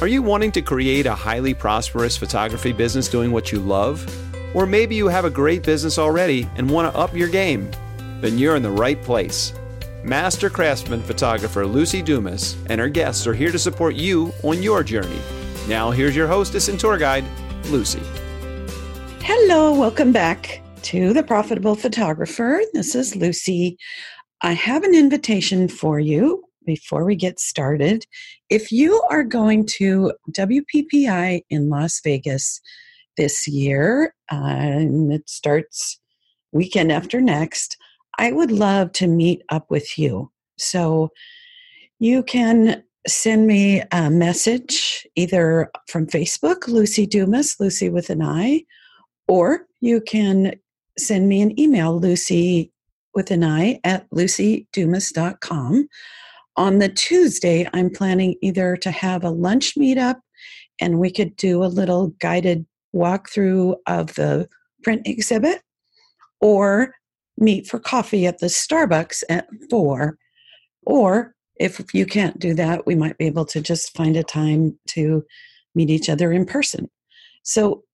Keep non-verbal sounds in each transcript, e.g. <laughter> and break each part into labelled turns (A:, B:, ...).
A: Are you wanting to create a highly prosperous photography business doing what you love? Or maybe you have a great business already and want to up your game? Then you're in the right place. Master craftsman photographer Luci Dumas and her guests are here to support you on your journey. Now, here's your hostess and tour guide, Luci.
B: Hello, welcome back to The Profitable Photographer. This is Luci. I have an invitation for you before we get started. If you are going to WPPI in Las Vegas this year, and it starts weekend after next, I would love to meet up with you. So you can send me a message either from Facebook, Luci Dumas, Luci with an I, or you can send me an email, Luci with an I at lucidumas.com. On the Tuesday, I'm planning either to have a lunch meetup and we could do a little guided walkthrough of the print exhibit or meet for coffee at the Starbucks at four. Or if you can't do that, we might be able to just find a time to meet each other in person. So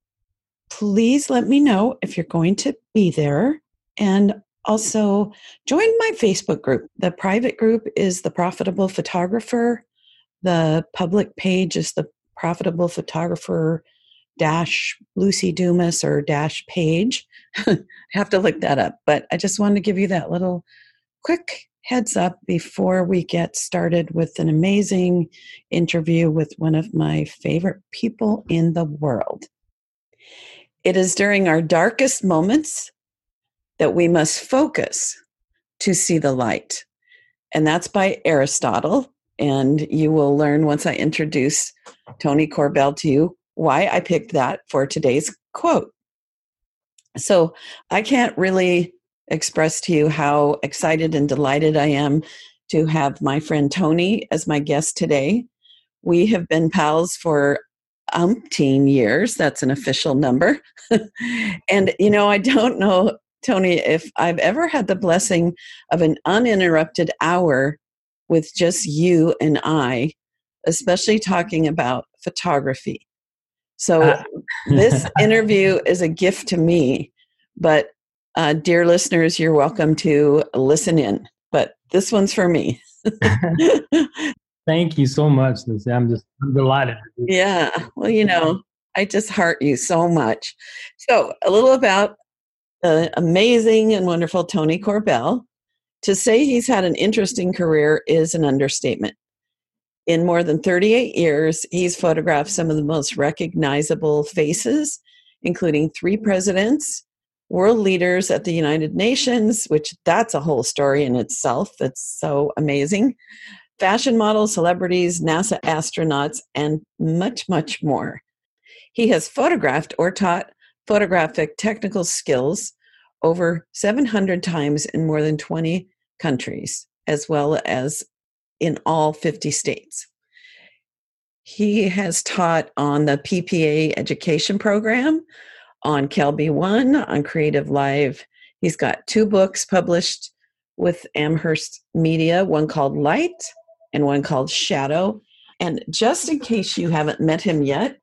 B: please let me know if you're going to be there. And also join my Facebook group. The private group is the Profitable Photographer. The public page is the Profitable Photographer dash Luci Dumas or dash page. <laughs> have to look that up, but I just wanted to give you that little quick heads up before we get started with an amazing interview with one of my favorite people in the world. It is during our darkest moments that we must focus to see the light. And that's by Aristotle. And you will learn once I introduce Tony Corbell to you why I picked that for today's quote. So I can't really express to you how excited and delighted I am to have my friend Tony as my guest today. We have been pals for umpteen years. That's an official number. <laughs> and, you know, I don't know Tony, if I've ever had the blessing of an uninterrupted hour with just you and I, especially talking about photography. So, uh. this <laughs> interview is a gift to me, but uh, dear listeners, you're welcome to listen in. But this one's for me.
C: Thank you so much, Luci. I'm just I'm delighted.
B: Yeah. Well, you know, I just heart you so much. So, a little about amazing and wonderful Tony Corbell. To say he's had an interesting career is an understatement. In more than 38 years, he's photographed some of the most recognizable faces, including three presidents, world leaders at the United Nations, which that's a whole story in itself. That's so amazing. Fashion models, celebrities, NASA astronauts, and much, much more. He has photographed or taught photographic technical skills over 700 times in more than 20 countries, as well as in all 50 states. He has taught on the PPA education program, on Kelby One, on Creative Live. He's got two books published with Amherst Media, one called Light and one called Shadow. And just in case you haven't met him yet,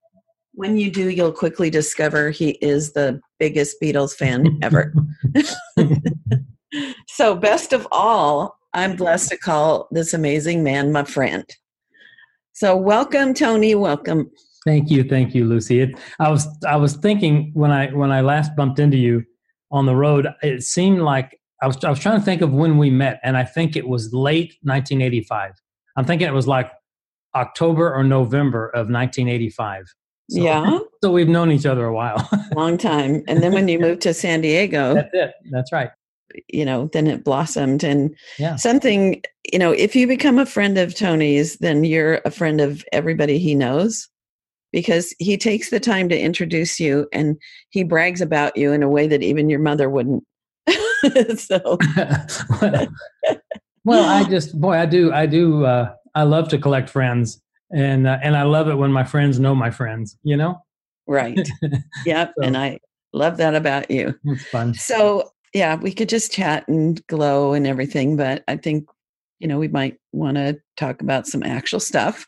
B: when you do, you'll quickly discover he is the biggest Beatles fan ever. <laughs> <laughs> so, best of all, I'm blessed to call this amazing man my friend. So, welcome, Tony. Welcome.
C: Thank you, thank you, Luci. It, I was I was thinking when I when I last bumped into you on the road, it seemed like I was I was trying to think of when we met, and I think it was late 1985. I'm thinking it was like October or November of 1985.
B: So, yeah. <laughs>
C: So we've known each other a while. <laughs>
B: Long time. And then when you moved to San Diego.
C: That's it. That's right.
B: You know, then it blossomed. And yeah. something, you know, if you become a friend of Tony's, then you're a friend of everybody he knows because he takes the time to introduce you and he brags about you in a way that even your mother wouldn't. <laughs> so.
C: well, well, I just, boy, I do, I do, uh, I love to collect friends and uh, and I love it when my friends know my friends. You know.
B: Right. <laughs> yep. so, and I love that about you.
C: It's fun.
B: So yeah, we could just chat and glow and everything, but I think you know, we might want to talk about some actual stuff.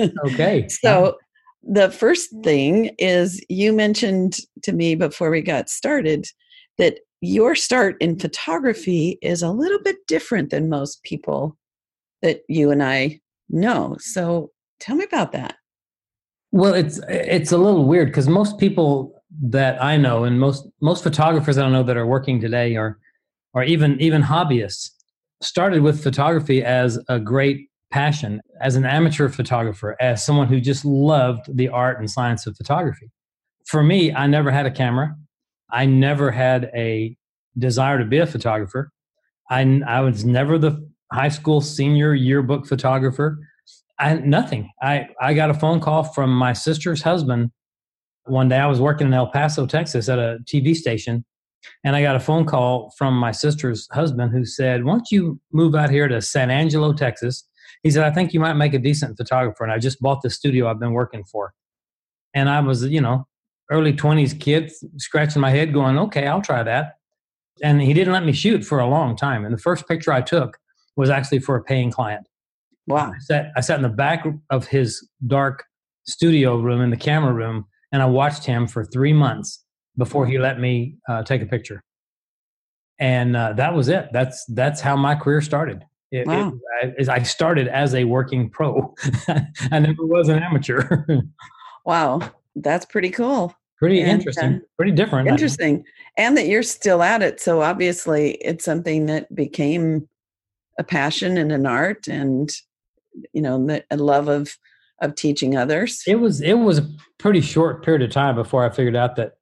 C: Okay. <laughs>
B: so, the first thing is you mentioned to me before we got started that your start in photography is a little bit different than most people that you and I know. So, tell me about that.
C: Well, it's it's a little weird because most people that I know and most most photographers that I know that are working today are or even even hobbyists started with photography as a great passion as an amateur photographer as someone who just loved the art and science of photography. For me i never had a camera. I never had a desire to be a photographer. I, I was never the high school senior yearbook photographer I, nothing I, I got a phone call from my sister's husband one day i was working in el paso texas at a tv station and I got a phone call from my sister's husband who said, Why don't you move out here to San Angelo, Texas? He said, I think you might make a decent photographer. And I just bought the studio I've been working for. And I was, you know, early 20s kid scratching my head going, okay, I'll try that. And he didn't let me shoot for a long time. And the first picture I took was actually for a paying client.
B: Wow.
C: I sat, I sat in the back of his dark studio room in the camera room and I watched him for three months before he let me uh, take a picture. And uh, that was it. That's that's how my career started. It,
B: wow.
C: it, I, I started as a working pro. <laughs> I never was an amateur. <laughs>
B: wow, that's pretty cool.
C: Pretty and, interesting. Uh, pretty different.
B: Interesting, and that you're still at it. So obviously, it's something that became a passion and an art, and you know, a love of of teaching others.
C: It was it was a pretty short period of time before I figured out that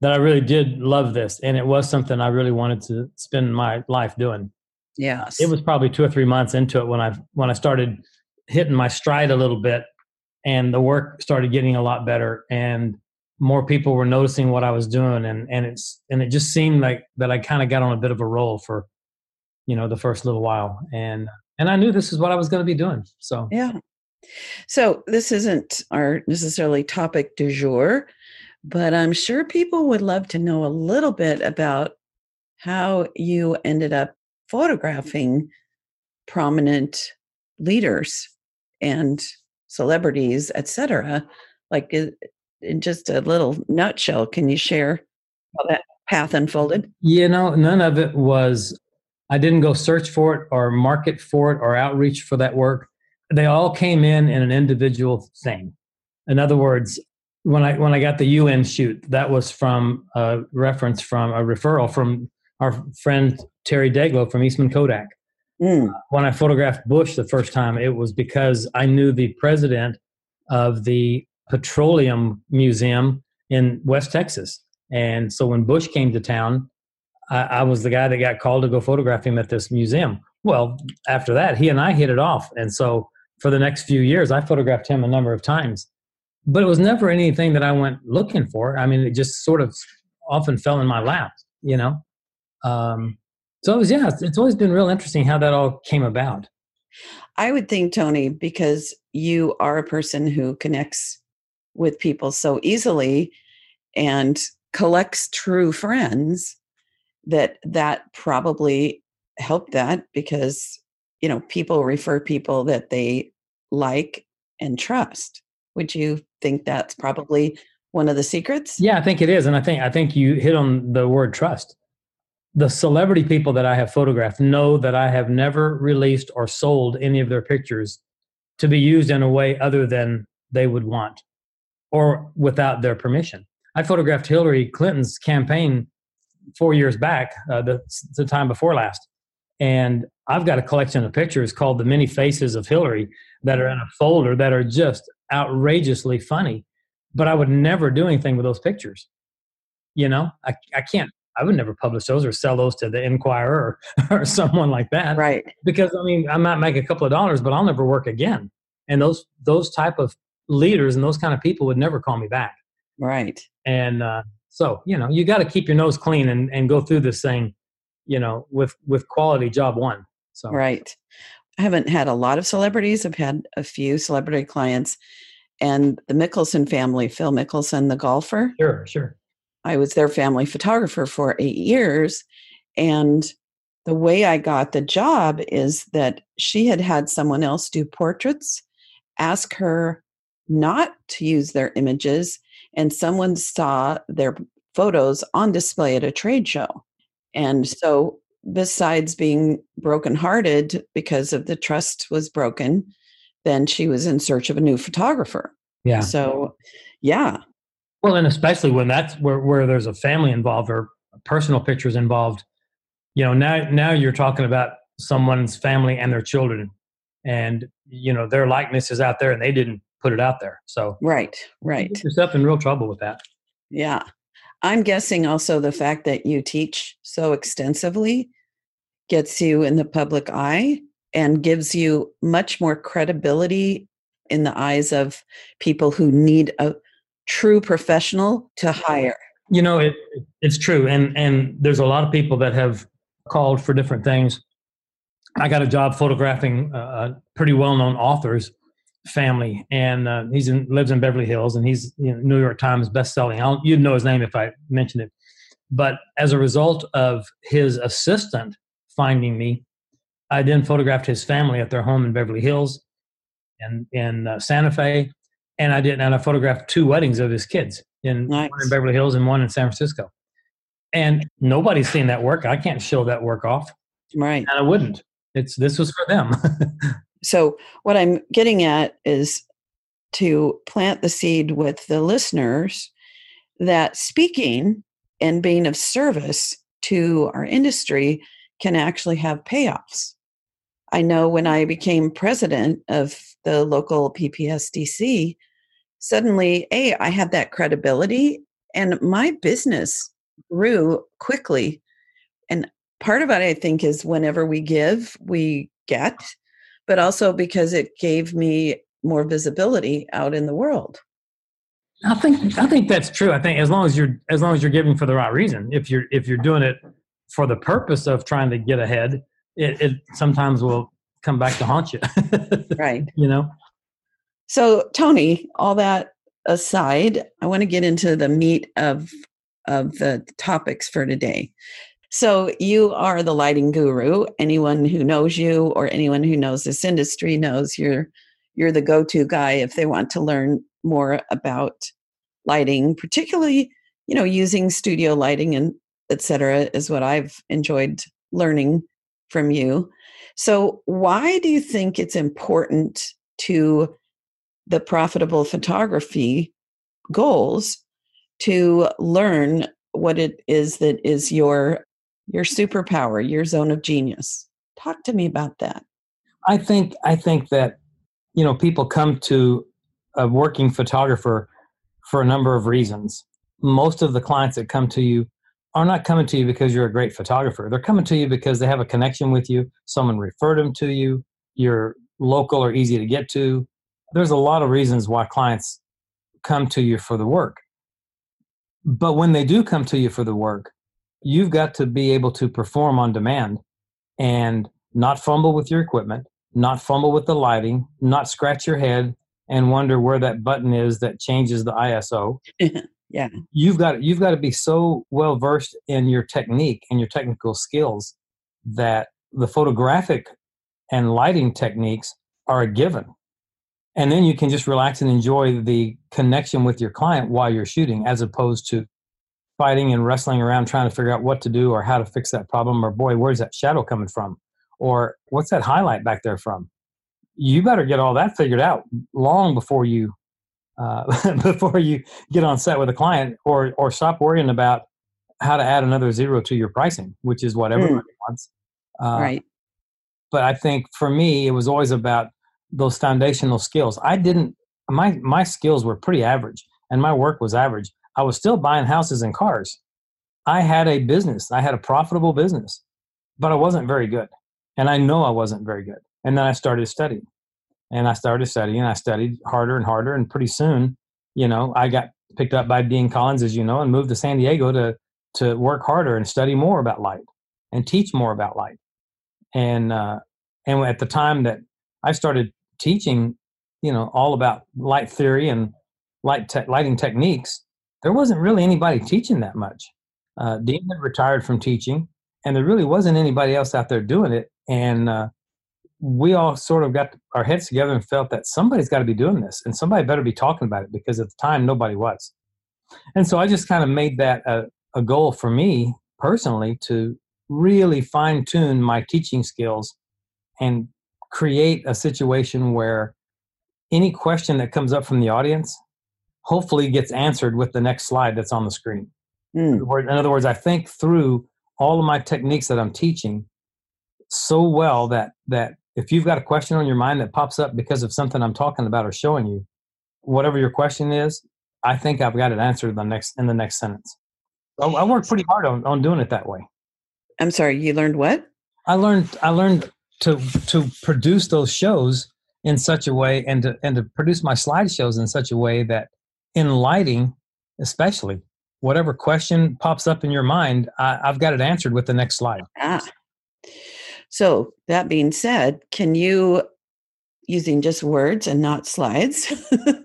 C: that I really did love this, and it was something I really wanted to spend my life doing.
B: Yes,
C: it was probably two or three months into it when I when I started hitting my stride a little bit, and the work started getting a lot better, and more people were noticing what I was doing, and and it's and it just seemed like that I kind of got on a bit of a roll for, you know, the first little while, and and I knew this is what I was going to be doing. So
B: yeah. So this isn't our necessarily topic du jour, but I'm sure people would love to know a little bit about how you ended up photographing prominent leaders and celebrities, etc. Like in just a little nutshell, can you share how that path unfolded?
C: You know, none of it was I didn't go search for it or market for it or outreach for that work. They all came in in an individual thing. In other words, when I when I got the UN shoot, that was from a reference from a referral from our friend Terry Deglau from Eastman Kodak. Mm. When I photographed Bush the first time, it was because I knew the president of the Petroleum Museum in West Texas, and so when Bush came to town, I, I was the guy that got called to go photograph him at this museum. Well, after that, he and I hit it off, and so for the next few years, I photographed him a number of times but it was never anything that I went looking for. I mean, it just sort of often fell in my lap, you know. Um, so it was, yeah, it's, it's always been real interesting how that all came about.
B: I would think, Tony, because you are a person who connects with people so easily and collects true friends, that that probably helped that because you know people refer people that they like and trust. Would you think that's probably one of the secrets?
C: Yeah, I think it is. And I think I think you hit on the word trust. The celebrity people that I have photographed know that I have never released or sold any of their pictures to be used in a way other than they would want or without their permission. I photographed Hillary Clinton's campaign four years back, uh, the, the time before last. And I've got a collection of pictures called The Many Faces of Hillary that are in a folder that are just outrageously funny, but I would never do anything with those pictures. You know, I, I can't, I would never publish those or sell those to the Inquirer or, <laughs> or someone like that.
B: Right.
C: Because I mean, I might make a couple of dollars, but I'll never work again. And those, those type of leaders and those kind of people would never call me back.
B: Right.
C: And, uh, so, you know, you got to keep your nose clean and, and go through this thing, you know, with, with quality job one. So,
B: right. I haven't had a lot of celebrities. I've had a few celebrity clients, and the Mickelson family, Phil Mickelson, the golfer.
C: Sure, sure.
B: I was their family photographer for eight years, and the way I got the job is that she had had someone else do portraits, ask her not to use their images, and someone saw their photos on display at a trade show. And so, besides being brokenhearted because of the trust was broken, then she was in search of a new photographer.
C: Yeah.
B: So, yeah.
C: Well, and especially when that's where, where there's a family involved or personal pictures involved, you know, now now you're talking about someone's family and their children, and you know their likeness is out there, and they didn't put it out there. So
B: right, right,
C: you yourself in real trouble with that.
B: Yeah, I'm guessing also the fact that you teach so extensively gets you in the public eye and gives you much more credibility in the eyes of people who need a true professional to hire.
C: You know, it, it's true, and and there's a lot of people that have called for different things. I got a job photographing a pretty well-known author's family, and uh, he's in, lives in Beverly Hills, and he's you know, New York Times best-selling. I'll, you'd know his name if I mentioned it. But as a result of his assistant finding me, I then photographed his family at their home in Beverly Hills and in uh, Santa Fe, and I did, and I photographed two weddings of his kids in nice. one in Beverly Hills and one in San Francisco. And nobody's seen that work. I can't show that work off.
B: Right.
C: And I wouldn't. It's this was for them. <laughs>
B: so what I'm getting at is to plant the seed with the listeners that speaking and being of service to our industry can actually have payoffs. I know when I became president of the local PPSDC, suddenly, A, I had that credibility and my business grew quickly. And part of it, I think, is whenever we give, we get, but also because it gave me more visibility out in the world.
C: I think I think that's true. I think as long as you're as long as you're giving for the right reason, if you're if you're doing it for the purpose of trying to get ahead, it, it sometimes will come back to haunt you.
B: right. <laughs>
C: You know.
B: So Tony, all that aside, I want to get into the meat of of the topics for today. So, you are the lighting guru. Anyone who knows you or anyone who knows this industry knows you're you're the go-to guy if they want to learn more about lighting, particularly, you know, using studio lighting and etc. is what I've enjoyed learning from you. So, why do you think it's important to the profitable photography goals to learn what it is that is your your superpower, your zone of genius. Talk to me about that.
C: I think I think that you know people come to a working photographer for a number of reasons. Most of the clients that come to you are not coming to you because you're a great photographer. They're coming to you because they have a connection with you. Someone referred them to you. You're local or easy to get to. There's a lot of reasons why clients come to you for the work. But when they do come to you for the work, you've got to be able to perform on demand and not fumble with your equipment, not fumble with the lighting, not scratch your head and wonder where that button is that changes the ISO. <laughs>
B: yeah.
C: You've got you've got to be so well versed in your technique and your technical skills that the photographic and lighting techniques are a given and then you can just relax and enjoy the connection with your client while you're shooting as opposed to fighting and wrestling around trying to figure out what to do or how to fix that problem or boy where's that shadow coming from or what's that highlight back there from you better get all that figured out long before you uh, <laughs> before you get on set with a client or or stop worrying about how to add another zero to your pricing which is what hmm. everybody mm. wants
B: uh, right
C: but i think for me it was always about those foundational skills. I didn't my my skills were pretty average and my work was average. I was still buying houses and cars. I had a business. I had a profitable business, but I wasn't very good. And I know I wasn't very good. And then I started studying. And I started studying. And I studied harder and harder and pretty soon, you know, I got picked up by Dean Collins as you know and moved to San Diego to to work harder and study more about light and teach more about light. And uh and at the time that I started teaching, you know, all about light theory and light te- lighting techniques, there wasn't really anybody teaching that much. Uh, Dean had retired from teaching, and there really wasn't anybody else out there doing it. And uh, we all sort of got our heads together and felt that somebody's got to be doing this, and somebody better be talking about it because at the time nobody was. And so I just kind of made that a, a goal for me personally to really fine tune my teaching skills and create a situation where any question that comes up from the audience hopefully gets answered with the next slide that's on the screen. Mm. In other words, I think through all of my techniques that I'm teaching so well that that if you've got a question on your mind that pops up because of something I'm talking about or showing you, whatever your question is, I think I've got it answered in the next in the next sentence. I, I worked pretty hard on, on doing it that way.
B: I'm sorry, you learned what?
C: I learned I learned to to produce those shows in such a way and to and to produce my slideshows in such a way that in lighting especially whatever question pops up in your mind I, i've got it answered with the next slide
B: ah. so that being said can you using just words and not slides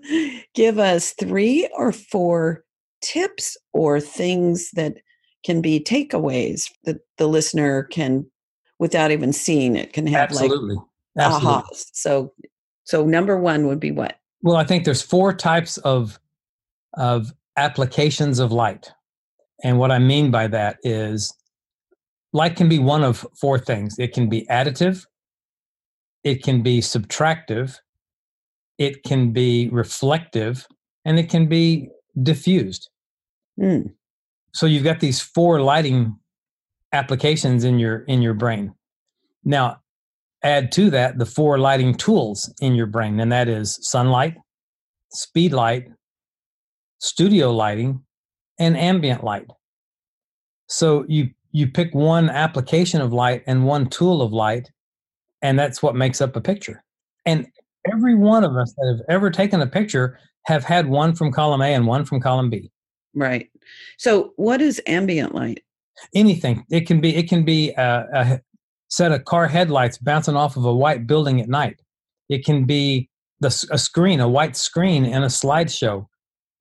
B: <laughs> give us three or four tips or things that can be takeaways that the listener can without even seeing it can have
C: absolutely
B: like absolutely. so so number one would be what
C: well i think there's four types of of applications of light. And what i mean by that is light can be one of four things. It can be additive it can be subtractive it can be reflective and it can be diffused. Mm. so you've got these four lighting applications in your in your brain. Now add to that the four lighting tools in your brain and that is sunlight speed light studio lighting and ambient light so you you pick one application of light and one tool of light and that's what makes up a picture and every one of us that have ever taken a picture have had one from column a and one from column b
B: right so what is ambient light
C: anything. It can be it can be uh, a, a set of car headlights bouncing off of a white building at night. It can be the, a screen, a white screen in a slideshow.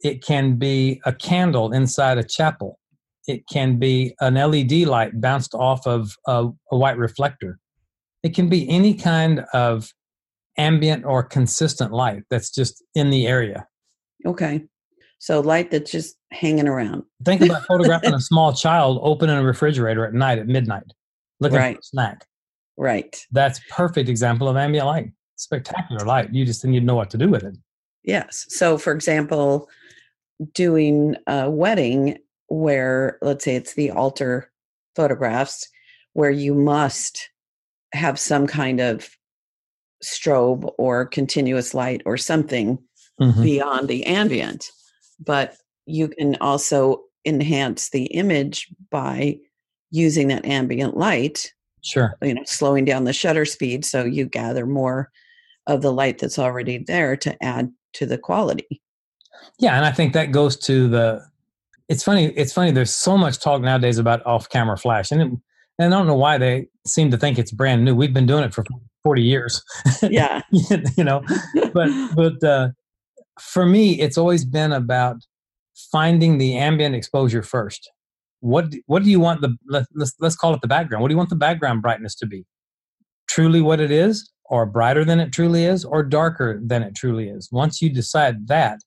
C: It can be a candle inside a chapel. It can be an LED light bounced off of a, a white reflector. It can be any kind of ambient or consistent light that's just in the area.
B: Okay. So light that's just hanging around.
C: Think about <laughs> photographing a small child opening a refrigerator at night at midnight, looking right. for a snack.
B: Right.
C: That's perfect example of ambient light. Spectacular light. You just need to know what to do with it.
B: Yes. So, for example, doing a wedding where, let's say, it's the altar photographs, where you must have some kind of strobe or continuous light or something mm-hmm. beyond the ambient but you can also enhance the image by using that ambient light
C: sure
B: you know slowing down the shutter speed so you gather more of the light that's already there to add to the quality
C: yeah and i think that goes to the it's funny it's funny there's so much talk nowadays about off camera flash and, it, and i don't know why they seem to think it's brand new we've been doing it for 40 years
B: yeah <laughs>
C: you know but but uh for me, it's always been about finding the ambient exposure first. What what do you want the let, let's let's call it the background. What do you want the background brightness to be? Truly what it is, or brighter than it truly is, or darker than it truly is. Once you decide that,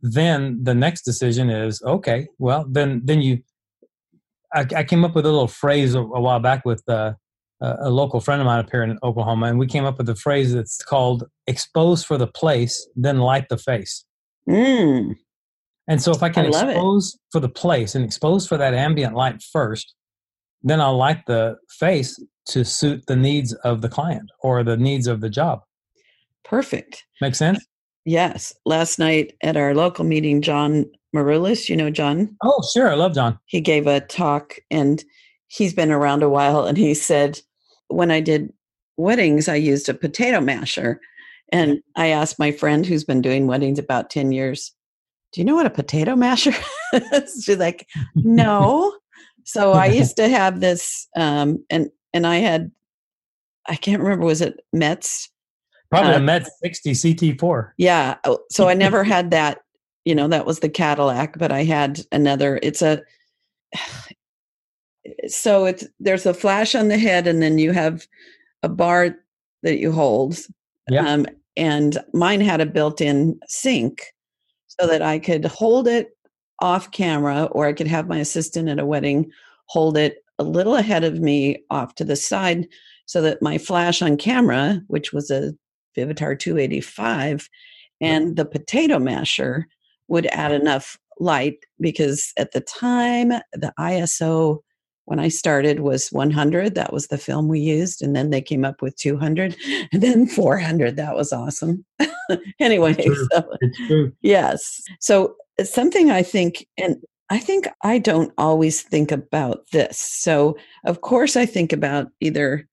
C: then the next decision is okay. Well, then then you. I, I came up with a little phrase a, a while back with uh, a local friend of mine up here in Oklahoma, and we came up with a phrase that's called "expose for the place, then light the face."
B: Mm.
C: And so, if I can I expose it. for the place and expose for that ambient light first, then I'll light the face to suit the needs of the client or the needs of the job.
B: Perfect.
C: Make sense?
B: Yes. Last night at our local meeting, John Marulis, you know John?
C: Oh, sure. I love John.
B: He gave a talk and he's been around a while and he said when I did weddings, I used a potato masher. And I asked my friend who's been doing weddings about 10 years, Do you know what a potato masher <laughs> is? She's like, No. so I <laughs> used to have this, um, and and I had, I can't remember, was it Metz?
C: Probably uh, a Metz 60 CT4.
B: Yeah. Oh, so I never <laughs> had that, you know, that was the Cadillac, but I had another, it's a, <sighs> so it's there's a flash on the head, and then you have a bar that you hold.
C: Yeah.
B: Um, and mine had a built-in sync, so that I could hold it off camera, or I could have my assistant at a wedding hold it a little ahead of me off to the side, so that my flash on camera, which was a Vivitar 285, and the potato masher would add mm-hmm. enough light because at the time the ISO when I started was 100. That was the film we used. And then they came up with 200 <laughs> and then 400. That was awesome. <laughs> anyway,
C: It's
B: so,
C: It's
B: yes. So something I think, and I think I don't always think about this. So, of course, I think about either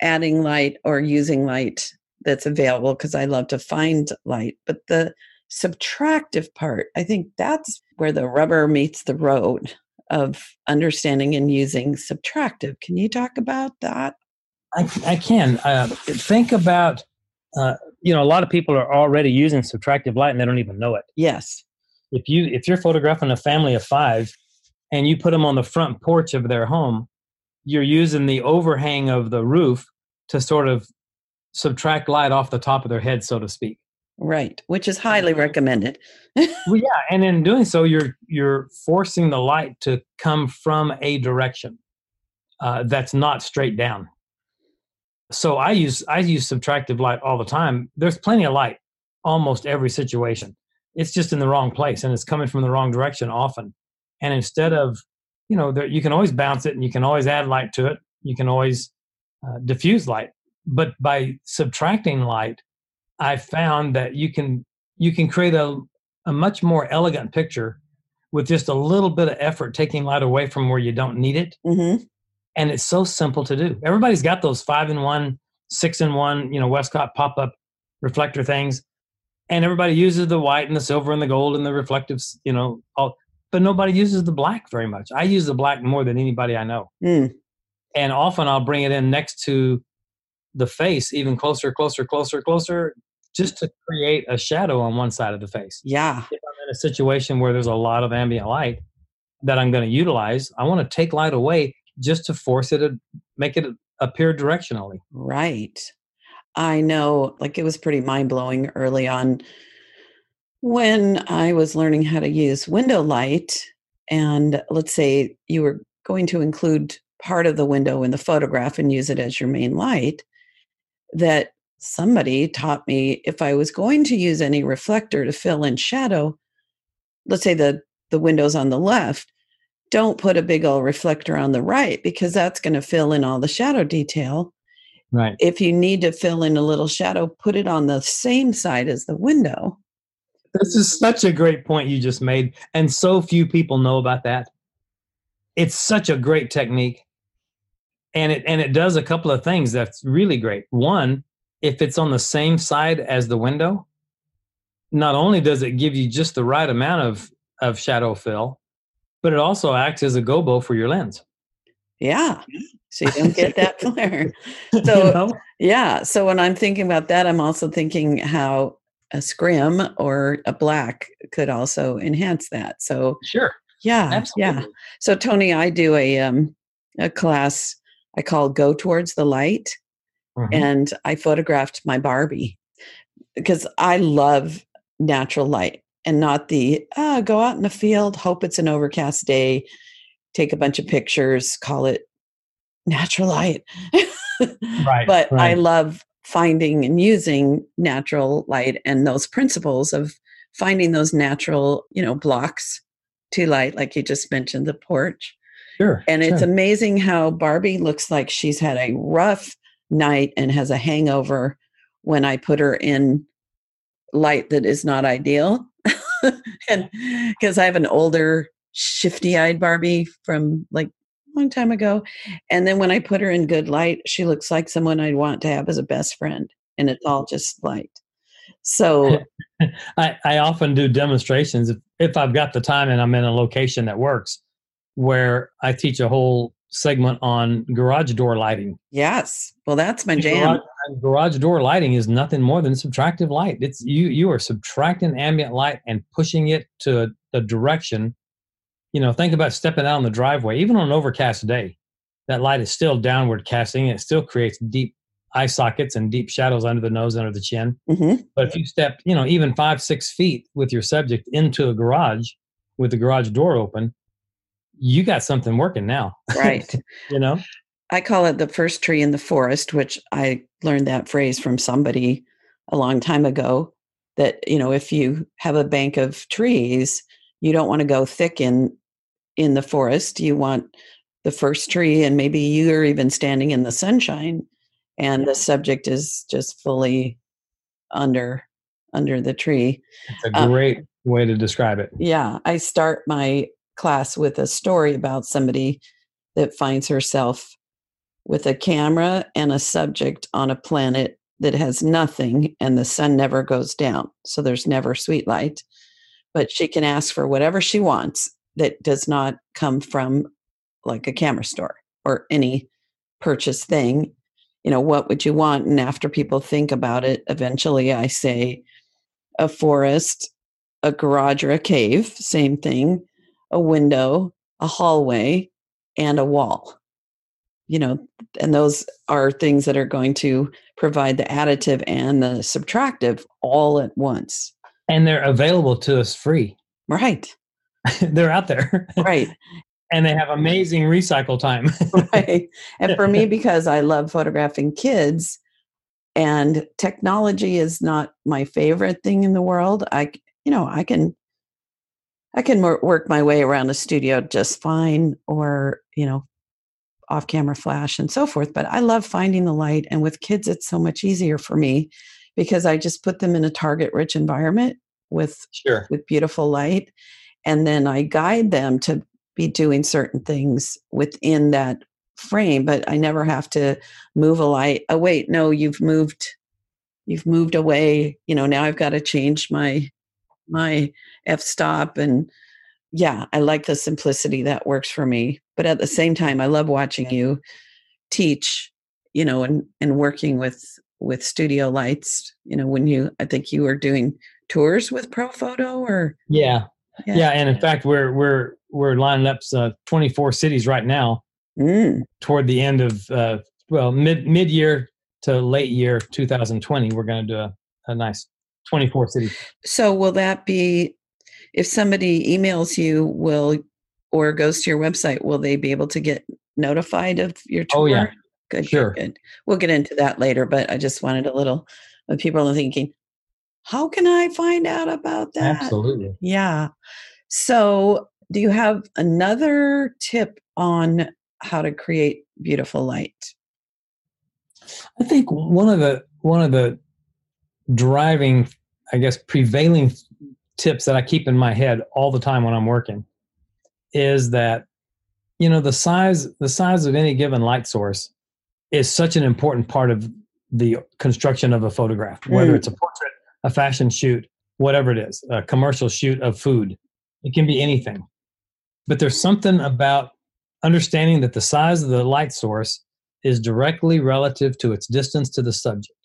B: adding light or using light that's available because I love to find light. But the subtractive part, I think that's where the rubber meets the road of understanding and using subtractive. Can you talk about that?
C: I, I can uh, think about. Uh, you know, a lot of people are already using subtractive light and they don't even know it.
B: Yes.
C: If you if you're photographing a family of five, and you put them on the front porch of their home, you're using the overhang of the roof to sort of subtract light off the top of their head, so to speak.
B: Right. Which is highly recommended.
C: Well, <laughs> yeah, and in doing so, you're you're forcing the light to come from a direction uh, that's not straight down. So I use I use subtractive light all the time. There's plenty of light, almost every situation. It's just in the wrong place, and it's coming from the wrong direction often. And instead of, you know, there, you can always bounce it, and you can always add light to it. You can always uh, diffuse light, but by subtracting light, I found that you can you can create a a much more elegant picture with just a little bit of effort taking light away from where you don't need it.
B: Hmm
C: and it's so simple to do. Everybody's got those five in one six in one you know westcott pop-up reflector things and everybody uses the white and the silver and the gold and the reflectives you know all but nobody uses the black very much. I use the black more than anybody i know.
B: Mm.
C: and often i'll bring it in next to the face even closer closer closer closer just to create a shadow on one side of the face
B: Yeah.
C: if I'm in a situation where there's a lot of ambient light that I'm going to utilize, I want to take light away just to force it to make it appear directionally.
B: Right. I know, like, it was pretty mind blowing early on when I was learning how to use window light. And let's say you were going to include part of the window in the photograph and use it as your main light, that somebody taught me if I was going to use any reflector to fill in shadow, let's say the, the window's on the left, don't put a big old reflector on the right because that's going to fill in all the shadow detail
C: Right.
B: if you need to fill in a little shadow, put it on the same side as the window.
C: This is such a great point you just made. And so few people know about that. It's such a great technique. And it and it does a couple of things that's really great. One, if it's on the same side as the window, not only does it give you just the right amount of, of shadow fill, but it also acts as a gobo for your lens.
B: Yeah. So you don't get that <laughs> flare.
C: You
B: So-
C: know?
B: Yeah. So when I'm thinking about that, I'm also thinking how a scrim or a black could also enhance that. So
C: Sure.
B: yeah,
C: Absolutely.
B: yeah. So Tony, I do a um a class I call Go Towards the Light.
C: Mhm.
B: and I photographed my Barbie because I love natural light and not the ah, go out in the field, hope it's an overcast day, take a bunch of pictures, call it natural light. <laughs>
C: Right,
B: But I love finding and using natural light and those principles of finding those natural, you know, blocks to light, like you just mentioned, the porch.
C: Sure.
B: And it's
C: sure.
B: amazing how Barbie looks like she's had a rough night and has a hangover when I put her in light that is not ideal. <laughs> and because I have an older, shifty eyed Barbie from like a long time ago. And then when I put her in good light, she looks like someone I'd want to have as a best friend. And it's all just light. So, <laughs>
C: I, I often do demonstrations if, if I've got the time and I'm in a location that works where I teach a whole segment on garage door lighting.
B: yes. Well, that's my jam.
C: Garage, garage door lighting is nothing more than subtractive light. It's you you are subtracting ambient light and pushing it to the direction. You know, think about stepping out on the driveway, even on an overcast day. That light is still downward casting. And It still creates deep eye sockets and deep shadows under the nose, under the chin.
B: Mm-hmm.
C: But if you step, you know, even five, six feet with your subject into a garage with the garage door open, you got something working now.
B: Right. <laughs>
C: you know?
B: I call it the first tree in the forest, which I learned that phrase from somebody a long time ago. That, you know, if you have a bank of trees, you don't want to go thick in in the forest. You want the first tree, and maybe you're even standing in the sunshine, and the subject is just fully under under the tree.
C: It's a
B: Um,
C: great way to describe it.
B: Yeah, I start my class with a story about somebody that finds herself with a camera and a subject on a planet that has nothing and the sun never goes down. So there's never sweet light. But she can ask for whatever she wants that does not come from like a camera store or any purchase thing. You know, what would you want? And after people think about it, eventually I say a forest, a garage or a cave, same thing, a window, a hallway, and a wall. You know, and those are things that are going to provide the additive and the subtractive all at once.
C: And they're available to us free. <laughs>
B: Right,
C: they're out there. <laughs>
B: right,
C: and they have amazing recycle time. <laughs>
B: right. And for me, because I love photographing kids and technology is not my favorite thing in the world, I, you know, I can, I can work my way around a studio just fine or, you know, off camera flash and so forth. But I love finding the light. And with kids, it's so much easier for me because I just put them in a target rich environment with
C: sure.
B: with beautiful light and then i guide them to be doing certain things within that frame but i never have to move a light oh wait no you've moved you've moved away you know now i've got to change my my f stop and yeah i like the simplicity that works for me but at the same time i love watching you teach you know and and working with with studio lights you know when you i think you were doing tours with Profoto or
C: Yeah. yeah. And in fact, we're, we're, we're lining up uh, 24 cities right now
B: Mm,
C: toward the end of, uh, well, mid, mid year to late year 2020. We're going to do a, a nice 24 cities.
B: so will that be if somebody emails you will or goes to your website will they be able to get notified of your tour
C: Oh, yeah.
B: good
C: Sure.
B: good, good we'll get into that later but i just wanted a little of people are thinking how can i find out about that
C: Absolutely.
B: Yeah. So, do you have another tip on how to create beautiful light?
C: I think one of the one of the driving, I guess, prevailing tips that I keep in my head all the time when I'm working is that you know the size the size of any given light source is such an important part of the construction of a photograph, whether
B: Mm.
C: it's a portrait, a fashion shoot, whatever it is, a commercial shoot of food. It can be anything. But there's something about understanding that the size of the light source is directly relative to its distance to the subject.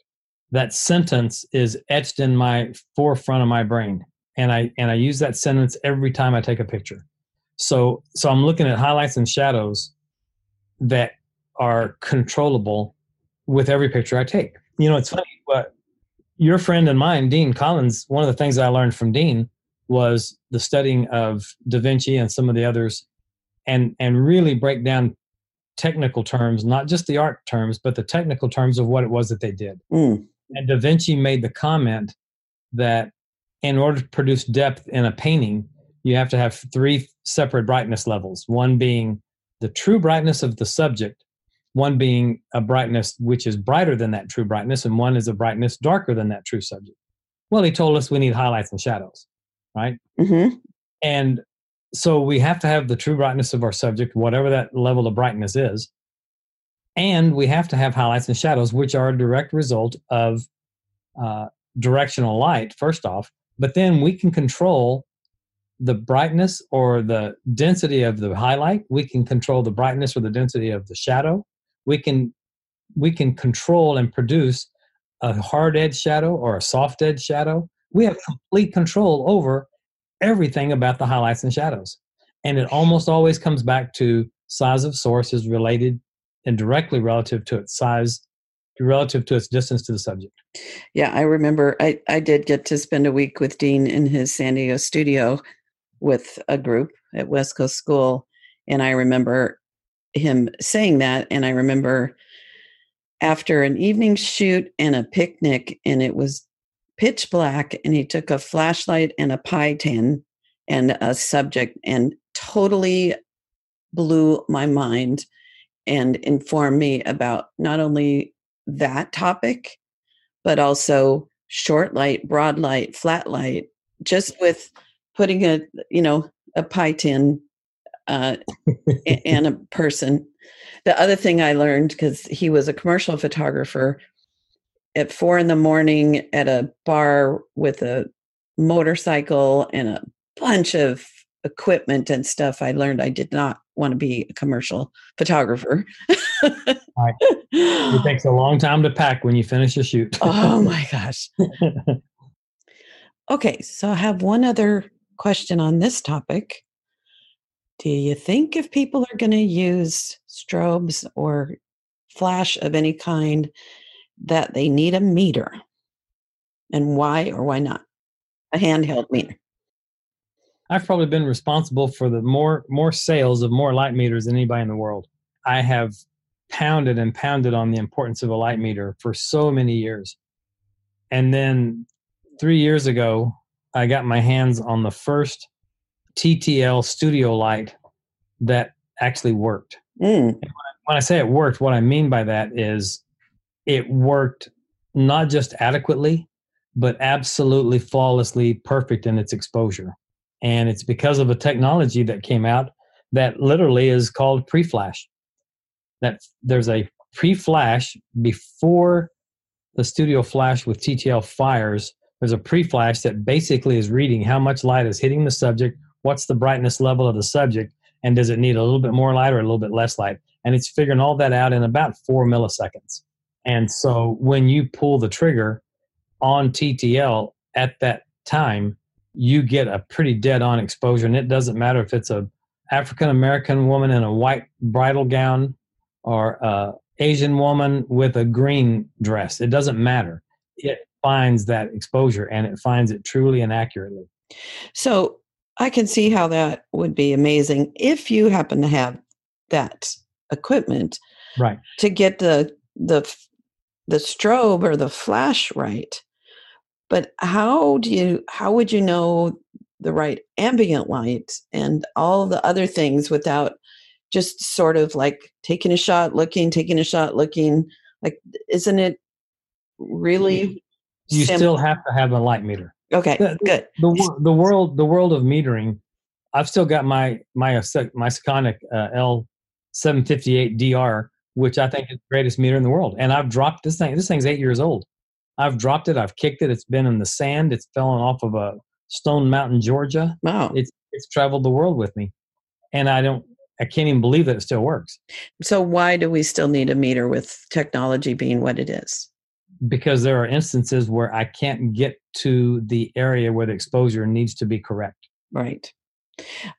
C: That sentence is etched in my forefront of my brain. And I and I use that sentence every time I take a picture. So so I'm looking at highlights and shadows that are controllable with every picture I take. You know, it's funny, but your friend and mine, Dean Collins, one of the things I learned from Dean was the studying of Da Vinci and some of the others and and really break down technical terms, not just the art terms, but the technical terms of what it was that they did.
B: Mm,
C: And Da Vinci made the comment that in order to produce depth in a painting, you have to have three separate brightness levels one being the true brightness of the subject, one being a brightness which is brighter than that true brightness, and one is a brightness darker than that true subject. Well, he told us we need highlights and shadows, right?
B: hmm
C: And so we have to have the true brightness of our subject, whatever that level of brightness is. And we have to have highlights and shadows, which are a direct result of uh, directional light, first off. But then we can control the brightness or the density of the highlight. We can control the brightness or the density of the shadow. We can we can control and produce a hard edge shadow or a soft edge shadow. We have complete control over everything about the highlights and shadows. And it almost always comes back to size of source is related and directly relative to its size, relative to its distance to the subject.
B: Yeah, I remember I, I did get to spend a week with Dean in his San Diego studio with a group at West Coast School. And I remember him saying that. And I remember after an evening shoot and a picnic, and it was pitch black, and he took a flashlight and a pie tin and a subject and totally blew my mind and inform me about not only that topic, but also short light, broad light, flat light, just with putting a, you know, a pie tin uh, <laughs> and a person. The other thing I learned, because he was a commercial photographer, at four in the morning at a bar with a motorcycle and a bunch of equipment and stuff, I learned I did not want to be a commercial photographer.
C: right. It <laughs> takes a long time to pack when you finish a shoot.
B: oh <laughs> my gosh. okay, so I have one other question on this topic. Do you think if people are going to use strobes or flash of any kind, that they need a meter? And why or why not? A handheld meter.
C: I've probably been responsible for the more more sales of more light meters than anybody in the world. I have pounded and pounded on the importance of a light meter for so many years. And then 3 years ago, I got my hands on the first TTL studio light that actually worked. Mm. When I say it worked, what I mean by that is it worked not just adequately, but absolutely flawlessly perfect in its exposure. And it's because of a technology that came out that literally is called pre-flash. That there's a pre-flash before the studio flash with TTL fires. There's a pre-flash that basically is reading how much light is hitting the subject, what's the brightness level of the subject, and does it need a little bit more light or a little bit less light? And it's figuring all that out in about four milliseconds. And so when you pull the trigger on TTL at that time, you get a pretty dead on exposure. And it doesn't matter if it's a African American woman in a white bridal gown or a Asian woman with a green dress. It doesn't matter. It finds that exposure and it finds it truly and accurately.
B: So I can see how that would be amazing if you happen to have that equipment,
C: right?
B: To get the the the strobe or the flash right. But how do you how would you know the right ambient light and all the other things without just sort of like taking a shot, looking, taking a shot, looking? Like, isn't it really?
C: You still have to have a light meter.
B: Okay,
C: the,
B: good.
C: The, the world, the world of metering. I've still got my my my Sekonic uh, L seven fifty eight DR, which I think is the greatest meter in the world. And I've dropped this thing. This thing's eight years old. I've dropped it. I've kicked it. It's been in the sand. It's fallen off of a Stone Mountain, Georgia.
B: Wow.
C: It's it's traveled the world with me, and I don't. I can't even believe that it still works.
B: So why do we still need a meter with technology being what it is?
C: because there are instances where I can't get to the area where the exposure needs to be correct.
B: Right.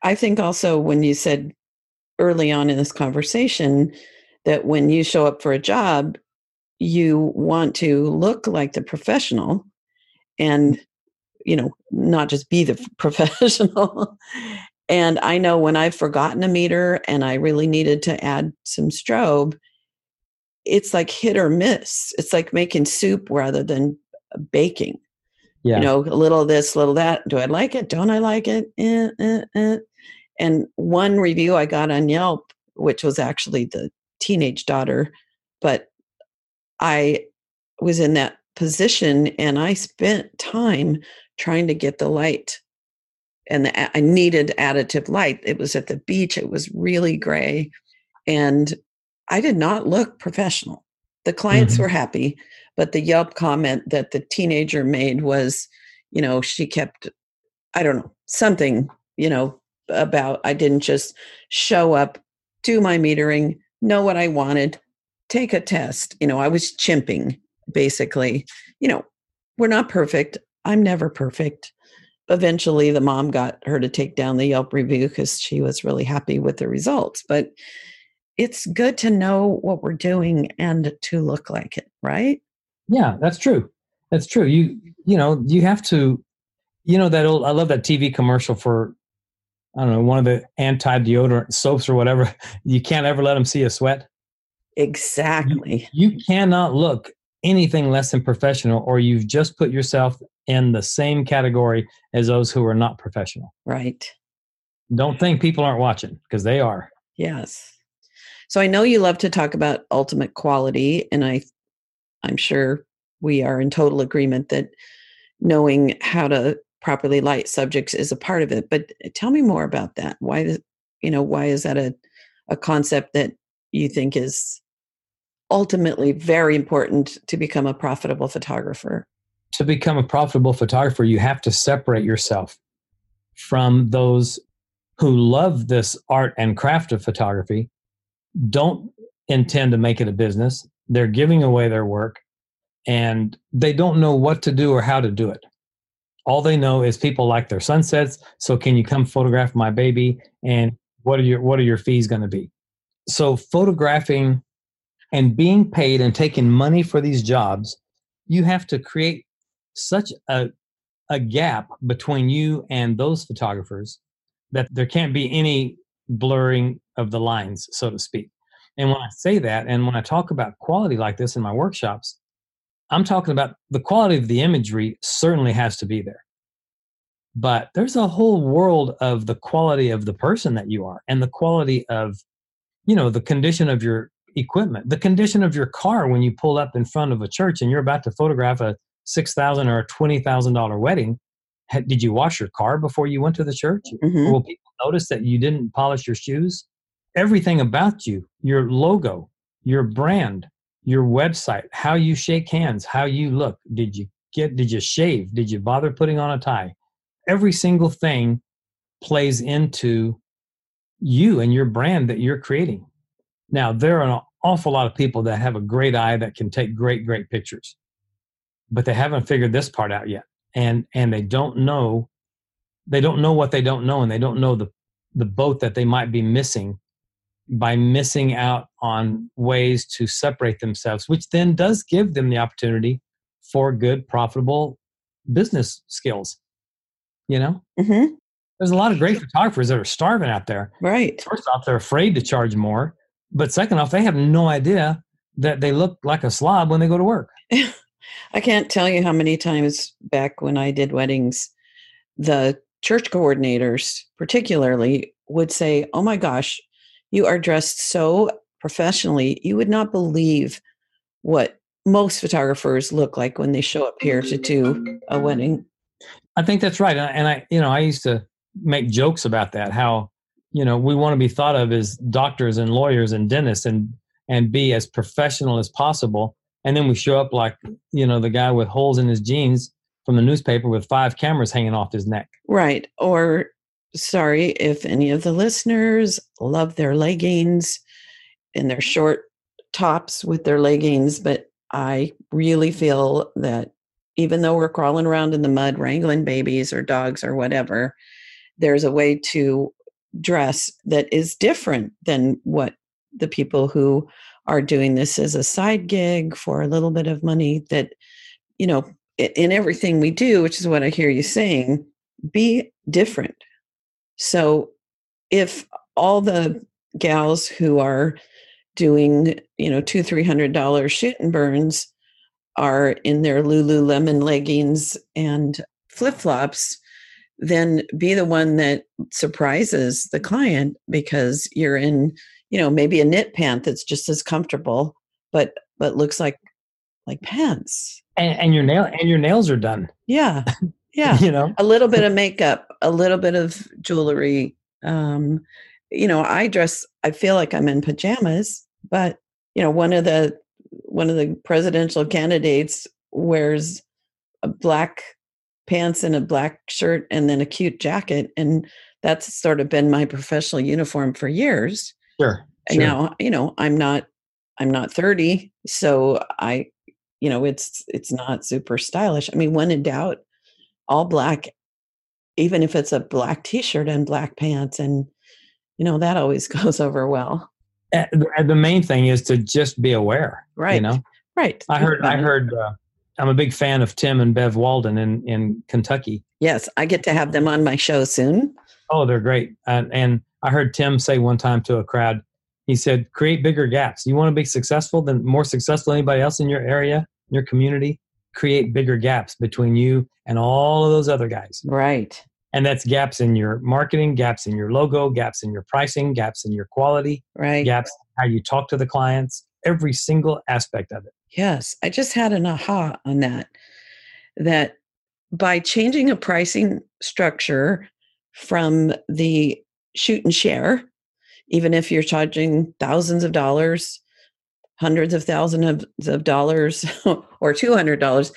B: I think also when you said early on in this conversation that when you show up for a job, you want to look like the professional and, you know, not just be the <laughs> professional. and I know when I've forgotten a meter and I really needed to add some strobe, it's like hit or miss. It's like making soup rather than baking. Yeah. You know, a little of this, a little that. Do I like it? Don't I like it? Eh, eh, eh. And one review I got on Yelp, which was actually the teenage daughter, but I was in that position and I spent time trying to get the light. And the, I needed additive light. It was at the beach. It was really gray. And I did not look professional. The clients mm-hmm. were happy, but the Yelp comment that the teenager made was, you know, she kept, I don't know, something, you know, about I didn't just show up, do my metering, know what I wanted, take a test. You know, I was chimping basically. You know, we're not perfect. I'm never perfect. eventually the mom got her to take down the Yelp review because she was really happy with the results. But it's good to know what we're doing and to look like it, right?
C: Yeah, that's true. That's true. You you know, you have to you know that old I love that TV commercial for I don't know, one of the anti-deodorant soaps or whatever. <laughs> You can't ever let them see a sweat.
B: Exactly.
C: You, you cannot look anything less than professional or you've just put yourself in the same category as those who are not professional.
B: Right.
C: Don't think people aren't watching because they are.
B: Yes. So I know you love to talk about ultimate quality and I I'm sure we are in total agreement that knowing how to properly light subjects is a part of it but eh, tell me more about that why you know why is that a a concept that you think is ultimately very important to become a profitable photographer
C: to become a profitable photographer you have to separate yourself from those who love this art and craft of photography don't intend to make it a business they're giving away their work and they don't know what to do or how to do it. All they know is people like their sunsets. So can you come photograph my baby? And what are your what are your fees going to be? So photographing and being paid and taking money for these jobs, you have to create such a a gap between you and those photographers that there can't be any blurring of the lines, so to speak. And when I say that, and when I talk about quality like this in my workshops, I'm talking about the quality of the imagery certainly has to be there. But there's a whole world of the quality of the person that you are and the quality of, you know, the condition of your equipment, the condition of your car when you pull up in front of a church and you're about to photograph a six thousand or a twenty thousand dollar wedding. Did you wash your car before you went to the church? Mm-hmm. Will people notice that you didn't polish your shoes? Everything about you, your logo, your brand, your website, how you shake hands, how you look. Did you get, did you shave? Did you bother putting on a tie? Every single thing plays into you and your brand that you're creating. Now, there are an awful lot of people that have a great eye that can take great, great pictures, but they haven't figured this part out yet. And, and they don't know, they don't know what they don't know, and they don't know the, the boat that they might be missing by missing out on ways to separate themselves, which then does give them the opportunity for good, profitable business skills. You know, mm-hmm. there's a lot of great photographers that are starving out there.
B: Right.
C: First off, they're afraid to charge more, but second off, they have no idea that they look like a slob when they go to work. <laughs>
B: I can't tell you how many times back when I did weddings, the church coordinators, particularly, would say, Oh my gosh, you are dressed so professionally, you would not believe what most photographers look like when they show up here to do a wedding.
C: I think that's right. And I, you know, I used to make jokes about that, how, you know, we want to be thought of as doctors and lawyers and dentists and, and be as professional as possible. And then we show up like, you know, the guy with holes in his jeans from the newspaper with five cameras hanging off his neck.
B: Right. Or sorry if any of the listeners love their leggings and their short tops with their leggings, but I really feel that even though we're crawling around in the mud, wrangling babies or dogs or whatever, there's a way to dress that is different than what the people who are doing this as a side gig for a little bit of money that, you know, in everything we do, which is what I hear you saying, be different. So if all the gals who are doing, you know, two, three hundred dollars shoot and burns are in their Lululemon leggings and flip flops, then be the one that surprises the client because you're in, you know, maybe a knit pant that's just as comfortable, but but looks like like pants.
C: And, and your nail and your nails are done.
B: Yeah. <laughs> Yeah. you know, a little bit <laughs> of makeup, a little bit of jewelry. Um, you know, I dress, I feel like I'm in pajamas, but you know, one of the one of the presidential candidates wears a black pants and a black shirt and then a cute jacket and that's sort of been my professional uniform for years
C: sure,
B: and now you know i'm not i'm not 30 so i you know it's it's not super stylish i mean when in doubt all black even if it's a black t-shirt and black pants and you know that always <laughs> goes over well
C: And the main thing is to just be aware.
B: right
C: You know,
B: right
C: I heard. I heard. Uh, I'm a big fan of Tim and Bev Walden in in Kentucky.
B: yes i get to have them on my show soon
C: Oh, they're great. And, and I heard Tim say one time to a crowd, he said, create bigger gaps. You want to be successful than more successful than anybody else in your area, in your community? Create bigger gaps between you and all of those other guys.
B: right
C: And that's gaps in your marketing, gaps in your logo, gaps in your pricing, gaps in your quality,
B: right
C: gaps how you talk to the clients, every single aspect of it.
B: Yes, I just had an aha on that. That by changing a pricing structure from the shoot and share, even if you're charging thousands of dollars, hundreds of thousands of, of dollars, <laughs> or $200,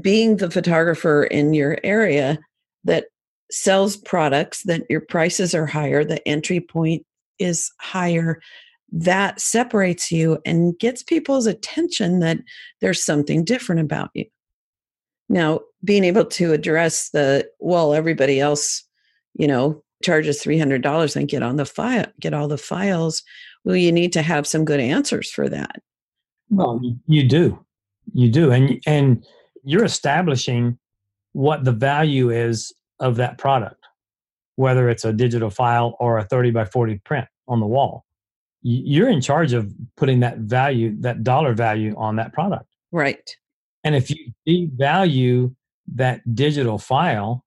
B: being the photographer in your area that sells products, that your prices are higher, the entry point is higher, that separates you and gets people's attention that there's something different about you. Now, being able to address the well, everybody else, you know, charges three hundred dollars and get on the file, get all the files. Well, you need to have some good answers for that.
C: Well, you, do, you do, and and you're establishing what the value is of that product, whether it's a digital file or a 30 by 40 print on the wall. You're in charge of putting that value, that dollar value on that product.
B: Right.
C: And if you devalue that digital file,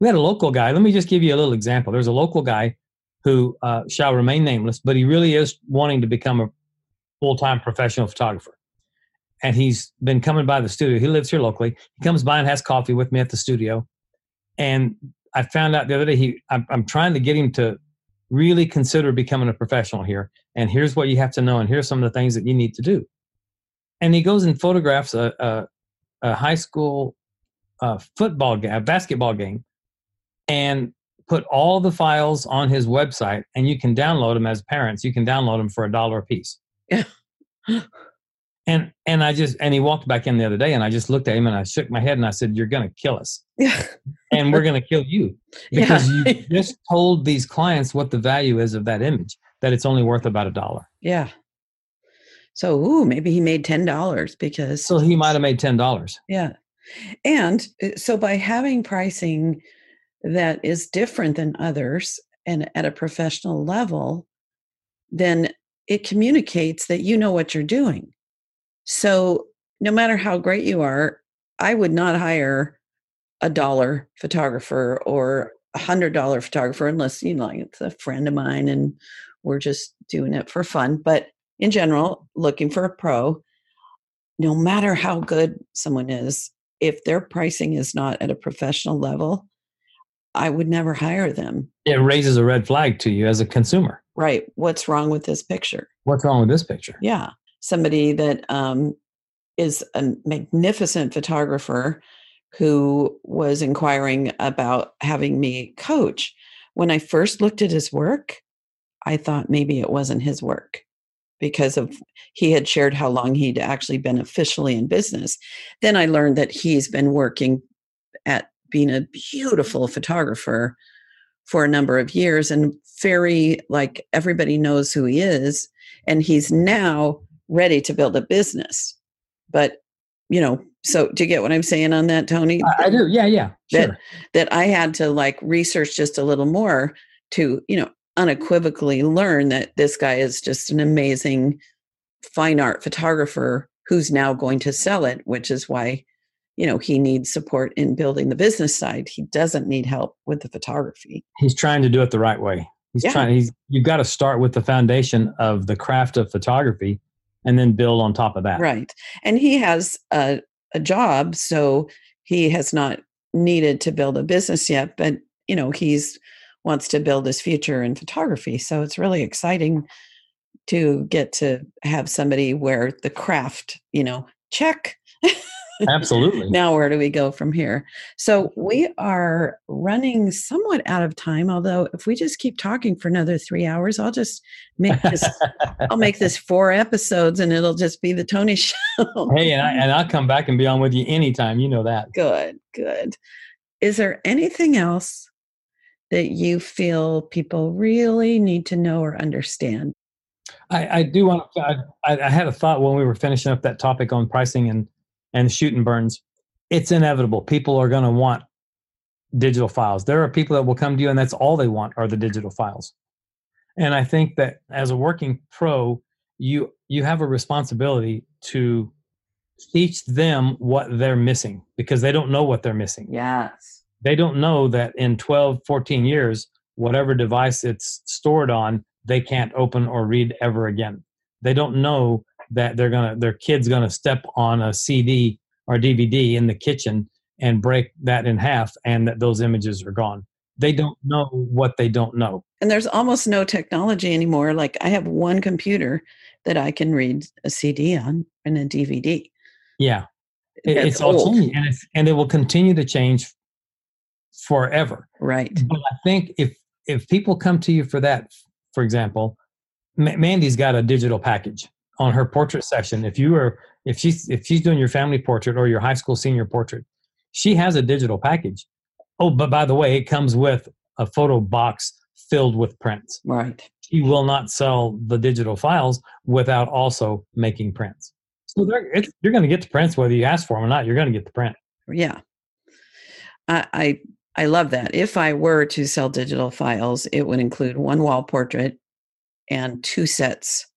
C: we had a local guy. Let me just give you a little example. There's a local guy who uh, shall remain nameless, but he really is wanting to become a full time professional photographer. And he's been coming by the studio. He lives here locally. He comes by and has coffee with me at the studio. And I found out the other day he I'm, I'm trying to get him to really consider becoming a professional here. And here's what you have to know. And here's some of the things that you need to do. And he goes and photographs a, a, a high school uh, football game, a basketball game, and put all the files on his website. And you can download them as parents. You can download them for a dollar a piece. <laughs>
B: Yeah.
C: and and I just and he walked back in the other day, and I just looked at him and I shook my head and I said, "You're going to kill us,
B: Yeah.
C: and we're going to kill you <laughs>
B: Yeah.
C: because you <laughs> just told these clients what the value is of that image. That it's only worth about a dollar.
B: Yeah. So, ooh, maybe he made ten dollars because
C: So he might have made ten dollars.
B: Yeah. And uh, so by having pricing that is different than others and at a professional level, then it communicates that you know what you're doing. So no matter how great you are, I would not hire a dollar photographer or a hundred dollar photographer unless you know like it's a friend of mine and we're just doing it for fun. But in general, looking for a pro, no matter how good someone is, if their pricing is not at a professional level, I would never hire them.
C: It raises a red flag to you as a consumer.
B: Right. What's wrong with this picture?
C: What's wrong with this picture?
B: Yeah. Somebody that um, is a magnificent photographer who was inquiring about having me coach. When I first looked at his work, I thought maybe it wasn't his work because of he had shared how long he'd actually been officially in business. Then I learned that he's been working at being a beautiful photographer for a number of years and very like everybody knows who he is and he's now ready to build a business. But you know, so do you get what I'm saying on that, Tony?
C: I, I do. Yeah, yeah. Sure.
B: That- that I had to like research just a little more to, you know, unequivocally learn that this guy is just an amazing fine art photographer who's now going to sell it, which is why, you know, he needs support in building the business side. He doesn't need help with the photography.
C: he's trying to do it the right way. He's
B: Yeah.
C: trying. He's you've got to start with the foundation of the craft of photography, and then build on top of that.
B: Right. And he has a, a job, so he has not needed to build a business yet, but you know, he's wants to build his future in photography. So it's really exciting to get to have somebody where the craft, you know, check. <laughs>
C: Absolutely. <laughs>
B: now where do we go from here? So mm-hmm. we are running somewhat out of time, although if we just keep talking for another three hours, I'll just make this I'll make this <laughs> four episodes and it'll just be the Tony <laughs> show.
C: hey, and I and I'll come back and be on with you anytime. You know that.
B: Good, good. is there anything else that you feel people really need to know or understand?
C: I, I do want to. I, I, had a thought when we were finishing up that topic on pricing and and shoot and burns. It's inevitable. People are going to want digital files. There are people that will come to you, and that's all they want are the digital files. And I think that as a working pro, you you have a responsibility to teach them what they're missing because they don't know what they're missing.
B: Yes.
C: They don't know that in 12, 14 years, whatever device it's stored on, they can't open or read ever again. They don't know that they're gonna their kid's gonna step on a CD or DVD in the kitchen and break that in half and that those images are gone. They don't know what they don't know.
B: And there's almost no technology anymore. Like I have one computer that I can read a CD on and a DVD.
C: Yeah. it's all changing and, it's, and it will continue to change forever.
B: Right.
C: But I think if if people come to you for that, for example, M- Mandy's got a digital package on her portrait session. If you are if she's if she's doing your family portrait or your high school senior portrait, she has a digital package. Oh, but by the way, it comes with a photo box filled with prints.
B: Right.
C: She will not sell the digital files without also making prints. So you're going to get the prints whether you ask for them or not. You're going to get the print.
B: Yeah, I, I I love that. If I were to sell digital files, it would include one wall portrait and two sets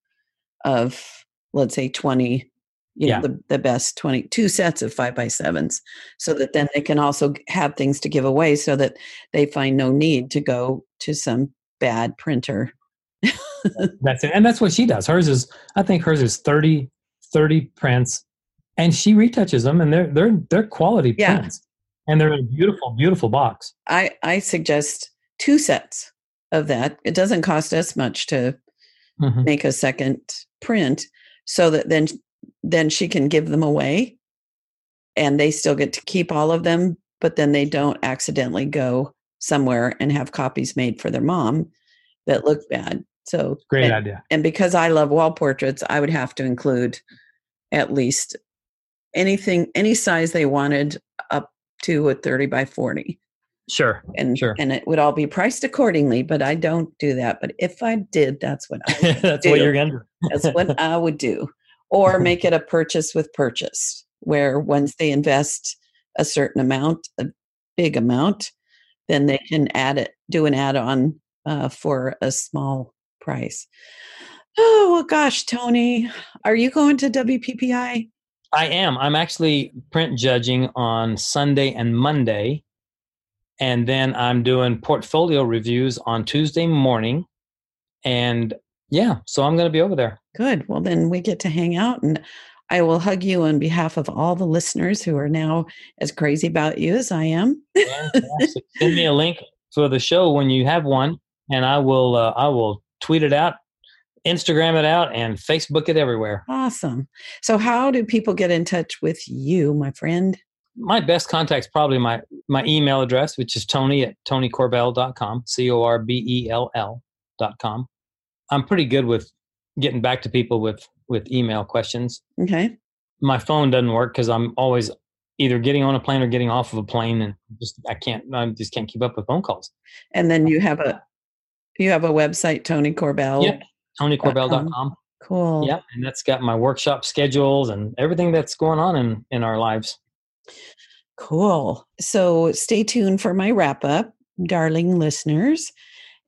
B: of let's say 20 you yeah. know the, the best 22 sets of five by sevens so that then they can also have things to give away so that they find no need to go to some bad printer <laughs>
C: that's it and that's what she does hers is i think hers is 30 30 prints and she retouches them and they're they're they're quality yeah. prints and they're in a beautiful beautiful box
B: i i suggest two sets of that it doesn't cost us much to mm-hmm. make a second print so that then then she can give them away and they still get to keep all of them, but then they don't accidentally go somewhere and have copies made for their mom that look bad. So
C: great
B: and,
C: idea.
B: And because I love wall portraits, I would have to include at least anything, any size they wanted up to a 30 by 40.
C: Sure.
B: And
C: sure.
B: and it would all be priced accordingly, but I don't do that. But if I did, that's what I <laughs>
C: that's
B: do.
C: what you're gonna do.
B: that's what <laughs> I would do or <laughs> make it a purchase with purchase, where once they invest a certain amount, a big amount, then they can add it, do an add on uh, for a small price. Oh, well, gosh, Tony, are you going to WPPI?
C: I am. I'm actually print judging on Sunday and Monday. And then I'm doing portfolio reviews on Tuesday morning. And yeah, so I'm going to be over there.
B: Good. Well, then we get to hang out and I will hug you on behalf of all the listeners who are now as crazy about you as I am.
C: Send me a link for the show when you have one, and I will uh, I will tweet it out, Instagram it out, and Facebook it everywhere.
B: Awesome. So, how do people get in touch with you, my friend?
C: My best contact is probably my my email address, which is Tony at TonyCorbell.com, C O R B E L L.com. I'm pretty good with getting back to people with with email questions.
B: Okay.
C: My phone doesn't work because I'm always either getting on a plane or getting off of a plane, and just I can't I just can't keep up with phone calls.
B: And then you have a you have a website, Tony Corbell.
C: Yeah, TonyCorbell.com.
B: Cool.
C: Yeah, and that's got my workshop schedules and everything that's going on in in our lives.
B: Cool. So stay tuned for my wrap up, darling listeners.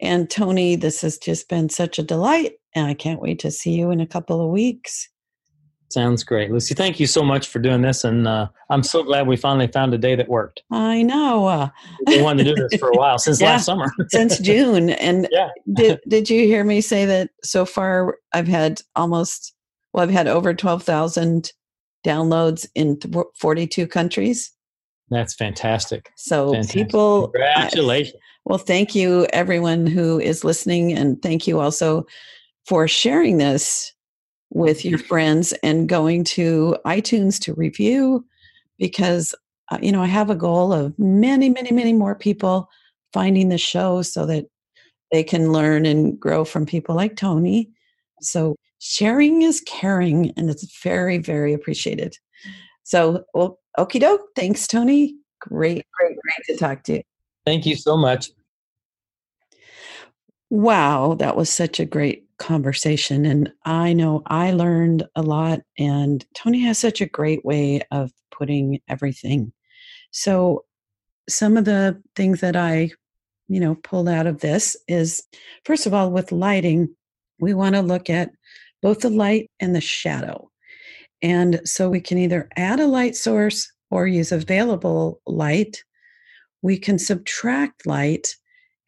B: And Tony, this has just been such a delight. And I can't wait to see you in a couple of weeks.
C: Sounds great. Luci, thank you so much for doing this. And uh, I'm so glad we finally found a day that worked.
B: I know. Uh,
C: we wanted to do this for a <laughs> while, since yeah, last summer. <laughs>
B: since June. And yeah. did, <laughs> did you hear me say that so far I've had almost, well, I've had over 12,000 downloads in 42 countries?
C: That's fantastic.
B: So
C: fantastic.
B: people,
C: congratulations.
B: Well, thank you, everyone who is listening. And thank you also for sharing this with your friends and going to iTunes to review because, uh, you know, I have a goal of many, many, many more people finding the show so that they can learn and grow from people like Tony. So sharing is caring and it's very, very appreciated. So, well, okie doke. Thanks, Tony. Great, great, great to talk to you.
C: Thank you so much.
B: Wow, that was such a great conversation. And I know I learned a lot, and Tony has such a great way of putting everything. So, some of the things that I, you know, pulled out of this is first of all, with lighting, we want to look at both the light and the shadow. And so we can either add a light source or use available light. We can subtract light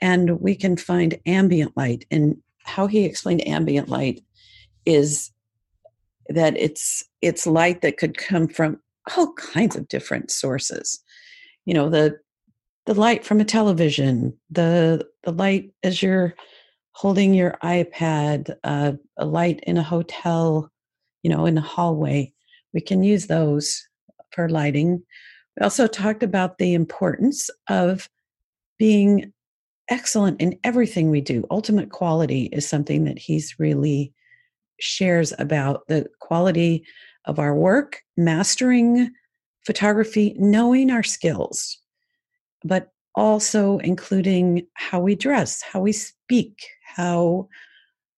B: and we can find ambient light. And how he explained ambient light is that it's it's light that could come from all kinds of different sources. You know, the the light from a television, the the light as you're holding your iPad, uh, a light in a hotel, you know, in a hallway. We can use those for lighting. We also talked about the importance of being excellent in everything we do. Ultimate quality is something that he's really shares about the quality of our work, mastering photography, knowing our skills, but also including how we dress, how we speak, how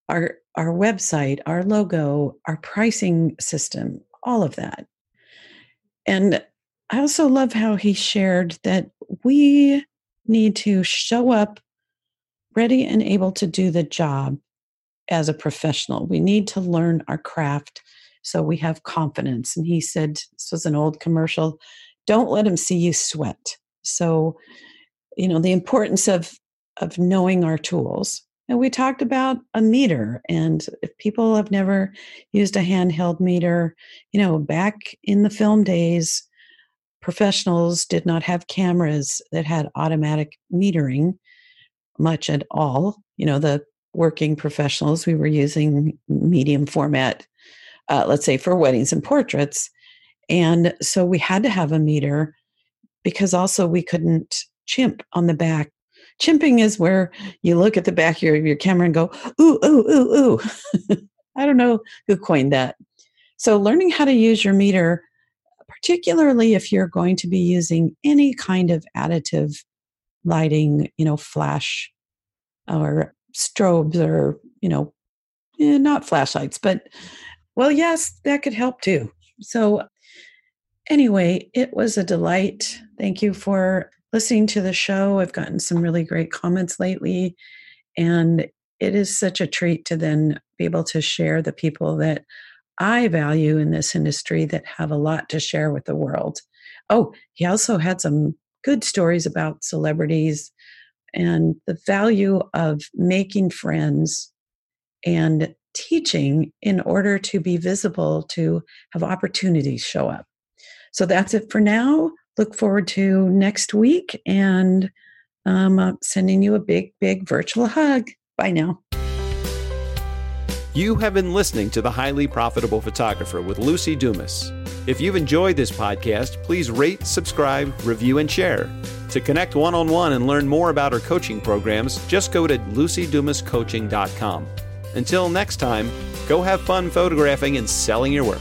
B: our our website, our logo, our pricing system, all of that. And I also love how he shared that we need to show up ready and able to do the job as a professional. We need to learn our craft so we have confidence. And he said, this was an old commercial, don't let him see you sweat. So, you know, the importance of of knowing our tools. And we talked about a meter. And if people have never used a handheld meter, you know, back in the film days, professionals did not have cameras that had automatic metering much at all. You know, the working professionals, we were using medium format, uh, let's say for weddings and portraits. And so we had to have a meter because also we couldn't chimp on the back. Chimping is where you look at the back of your, your camera and go, ooh, ooh, ooh, ooh. <laughs> I don't know who coined that. So learning how to use your meter particularly if you're going to be using any kind of additive lighting, you know, flash or strobes or, you know, eh, not flashlights, but well, yes, that could help too. So, anyway, it was a delight. Thank you for listening to the show. I've gotten some really great comments lately, and it is such a treat to then be able to share the people that I value in this industry that have a lot to share with the world. Oh, he also had some good stories about celebrities and the value of making friends and teaching in order to be visible to have opportunities show up. So that's it for now. Look forward to next week and um, uh, sending you a big, big virtual hug. Bye now.
A: You have been listening to The Highly Profitable Photographer with Luci Dumas. If you've enjoyed this podcast, please rate, subscribe, review, and share. To connect one on one and learn more about our coaching programs, just go to lucidumascoaching.com. Until next time, go have fun photographing and selling your work.